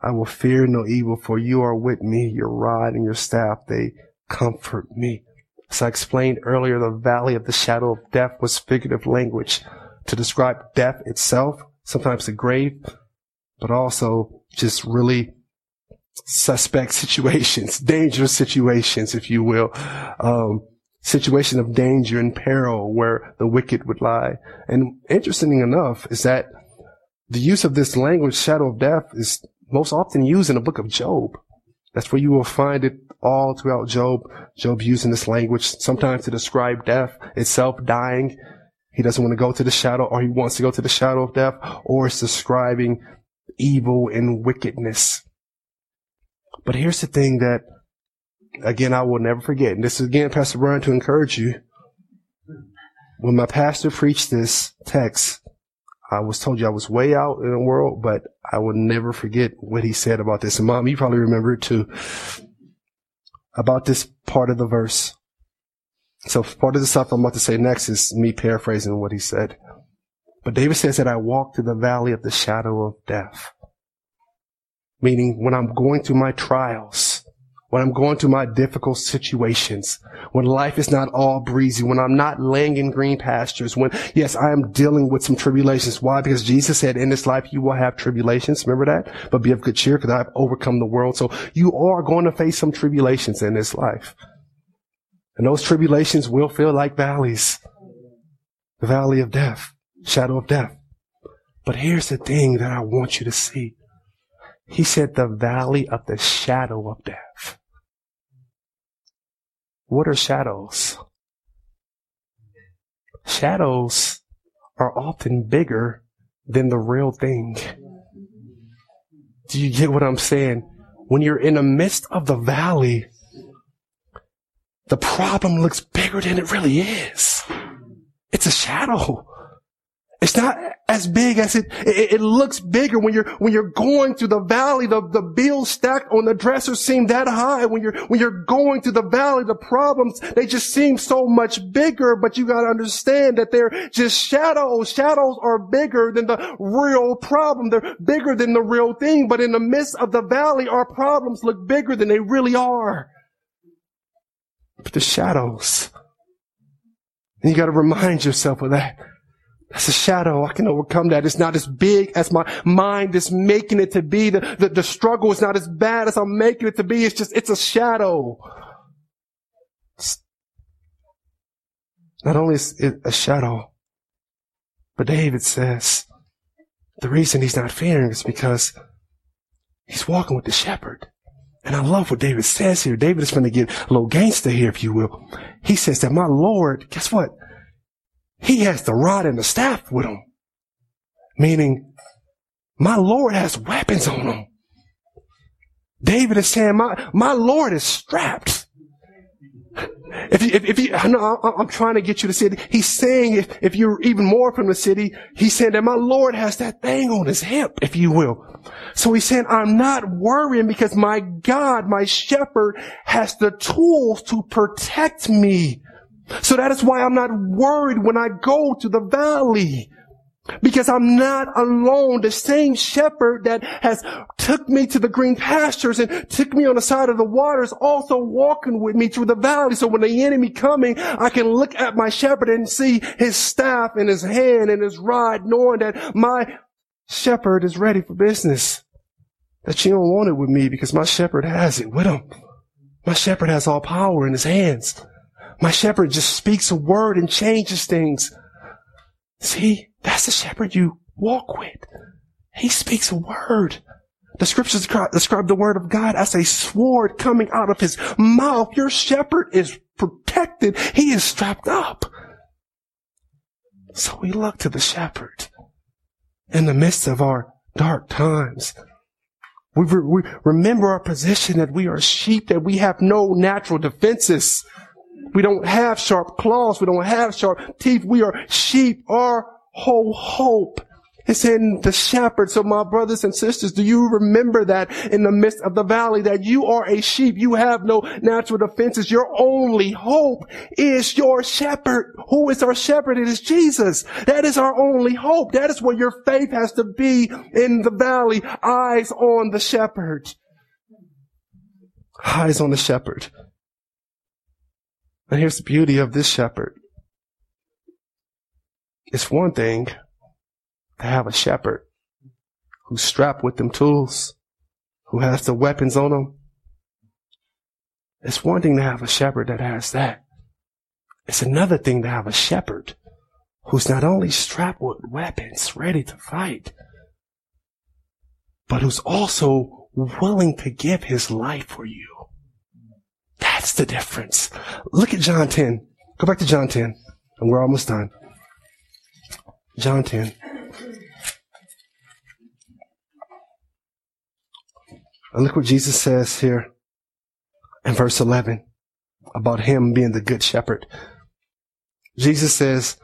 [SPEAKER 1] I will fear no evil, for you are with me, your rod and your staff, they comfort me. As I explained earlier, the valley of the shadow of death was figurative language to describe death itself, sometimes the grave, but also just really suspect situations, dangerous situations, if you will. Um, situation of danger and peril where the wicked would lie. And interesting enough is that the use of this language, shadow of death, is most often used in the book of Job. That's where you will find it all throughout Job. Job using this language sometimes to describe death itself, dying. He doesn't want to go to the shadow or he wants to go to the shadow of death or it's describing evil and wickedness. But here's the thing that, again, I will never forget. And this is again, Pastor Brian, to encourage you. When my pastor preached this text, I was told you I was way out in the world, but I will never forget what he said about this. And mom, you probably remember it too. About this part of the verse. So part of the stuff I'm about to say next is me paraphrasing what he said. But David says that I walk through the valley of the shadow of death. Meaning when I'm going through my trials, when I'm going through my difficult situations, when life is not all breezy, when I'm not laying in green pastures, when, yes, I am dealing with some tribulations. Why? Because Jesus said, in this life you will have tribulations. Remember that? But be of good cheer because I've overcome the world. So you are going to face some tribulations in this life. And those tribulations will feel like valleys. The valley of death, shadow of death. But here's the thing that I want you to see. He said the valley of the shadow of death. What are shadows? Shadows are often bigger than the real thing. Do you get what I'm saying? When you're in the midst of the valley, the problem looks bigger than it really is. It's a shadow. It's not as big as it, it, it, looks bigger when you're, when you're going through the valley, the, the bills stacked on the dresser seem that high. When you're, when you're going through the valley, the problems, they just seem so much bigger, but you gotta understand that they're just shadows. Shadows are bigger than the real problem. They're bigger than the real thing, but in the midst of the valley, our problems look bigger than they really are. But the shadows. And you gotta remind yourself of that. That's a shadow. I can overcome that. It's not as big as my mind is making it to be. The, the, the struggle is not as bad as I'm making it to be. It's just, it's a shadow. It's not only is it a shadow, but David says the reason he's not fearing is because he's walking with the shepherd. And I love what David says here. David is going to get a little gangster here, if you will. He says that my Lord, guess what? He has the rod and the staff with him. Meaning, my Lord has weapons on him. David is saying, my, my Lord is strapped. If you, if, if you, I know I'm trying to get you to see it. He's saying if, if you're even more from the city, he's saying that my Lord has that thing on his hip, if you will. So he's saying, I'm not worrying because my God, my shepherd has the tools to protect me. So that is why I'm not worried when I go to the valley. Because I'm not alone. The same shepherd that has took me to the green pastures and took me on the side of the waters also walking with me through the valley. So when the enemy coming, I can look at my shepherd and see his staff in his hand and his rod, knowing that my shepherd is ready for business. That you don't want it with me because my shepherd has it with him. My shepherd has all power in his hands. My shepherd just speaks a word and changes things. See, that's the shepherd you walk with. He speaks a word. The scriptures describe the word of God as a sword coming out of his mouth. Your shepherd is protected. He is strapped up. So we look to the shepherd in the midst of our dark times. We, re- we remember our position that we are sheep, that we have no natural defenses. We don't have sharp claws. We don't have sharp teeth. We are sheep. Our whole hope is in the shepherd. So my brothers and sisters, do you remember that in the midst of the valley that you are a sheep? You have no natural defenses. Your only hope is your shepherd. Who is our shepherd? It is Jesus. That is our only hope. That is where your faith has to be in the valley. Eyes on the shepherd. Eyes on the shepherd. And here's the beauty of this shepherd. It's one thing to have a shepherd who's strapped with them tools, who has the weapons on them. It's one thing to have a shepherd that has that. It's another thing to have a shepherd who's not only strapped with weapons, ready to fight, but who's also willing to give his life for you. That's the difference. Look at John 10. Go back to John 10, and we're almost done. John 10. And look what Jesus says here in verse 11 about him being the good shepherd. Jesus says,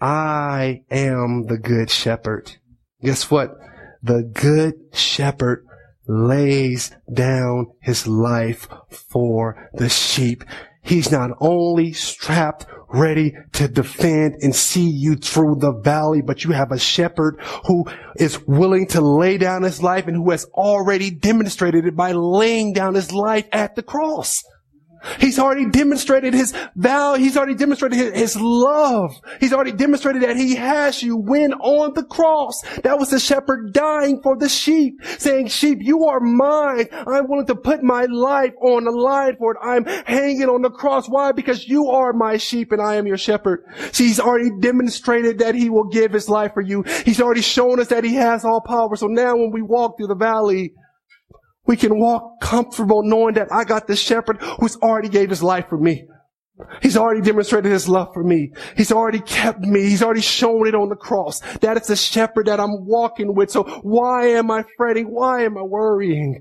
[SPEAKER 1] I am the good shepherd. Guess what? The good shepherd lays down his life for the sheep. He's not only strapped, ready to defend and see you through the valley, but you have a shepherd who is willing to lay down his life and who has already demonstrated it by laying down his life at the cross. He's already demonstrated his vow. He's already demonstrated his, his, love. He's already demonstrated that he has you when on the cross. That was the shepherd dying for the sheep, saying, sheep, you are mine. I'm willing to put my life on the line for it. I'm hanging on the cross. Why? Because you are my sheep and I am your shepherd. See, he's already demonstrated that he will give his life for you. He's already shown us that he has all power. So now when we walk through the valley, we can walk comfortable knowing that I got the shepherd who's already gave his life for me. He's already demonstrated his love for me. He's already kept me. He's already shown it on the cross. That is the shepherd that I'm walking with. So why am I fretting? Why am I worrying?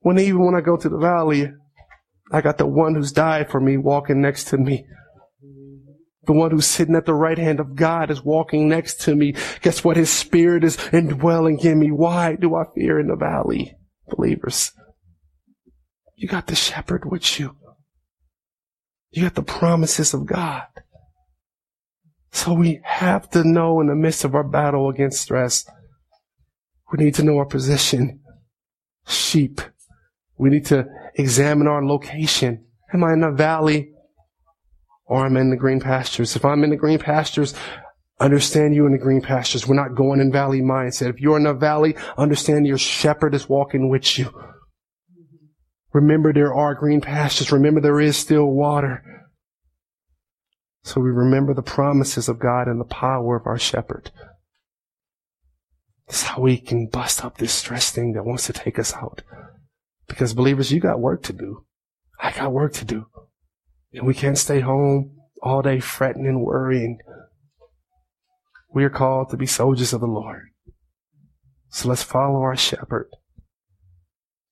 [SPEAKER 1] When even when I go to the valley, I got the one who's died for me walking next to me. The one who's sitting at the right hand of God is walking next to me. Guess what? His spirit is indwelling in me. Why do I fear in the valley? Believers. You got the shepherd with you. You got the promises of God. So we have to know in the midst of our battle against stress, we need to know our position. Sheep. We need to examine our location. Am I in a valley or I'm in the green pastures. If I'm in the green pastures, understand you in the green pastures. We're not going in valley mindset. If you're in a valley, understand your shepherd is walking with you. Remember there are green pastures. Remember there is still water. So we remember the promises of God and the power of our shepherd. That's how we can bust up this stress thing that wants to take us out. Because believers, you got work to do. I got work to do. And we can't stay home all day fretting and worrying. We are called to be soldiers of the Lord. So let's follow our shepherd.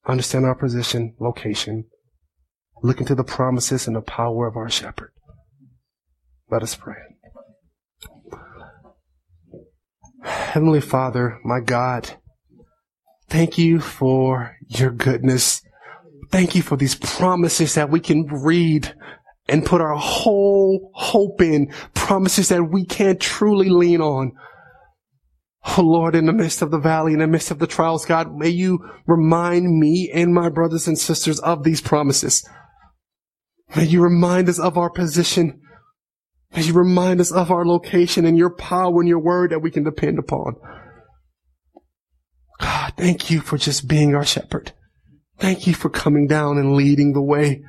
[SPEAKER 1] Understand our position, location. Look into the promises and the power of our shepherd. Let us pray. Heavenly Father, my God, thank you for your goodness. Thank you for these promises that we can read and put our whole hope in promises that we can't truly lean on. Oh Lord, in the midst of the valley, in the midst of the trials, God, may you remind me and my brothers and sisters of these promises. May you remind us of our position. May you remind us of our location and your power and your word that we can depend upon. God, thank you for just being our shepherd. Thank you for coming down and leading the way.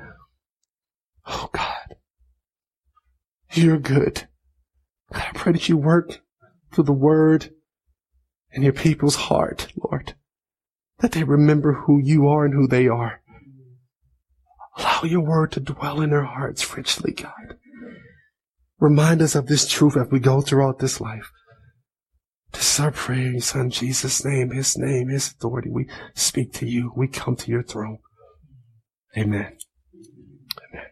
[SPEAKER 1] Oh God, you're good. God, I pray that you work through the word in your people's heart, Lord, that they remember who you are and who they are. Allow your word to dwell in their hearts richly, God. Remind us of this truth as we go throughout this life. This is our prayer in your son Jesus' name, his name, his authority. We speak to you. We come to your throne. Amen. Amen.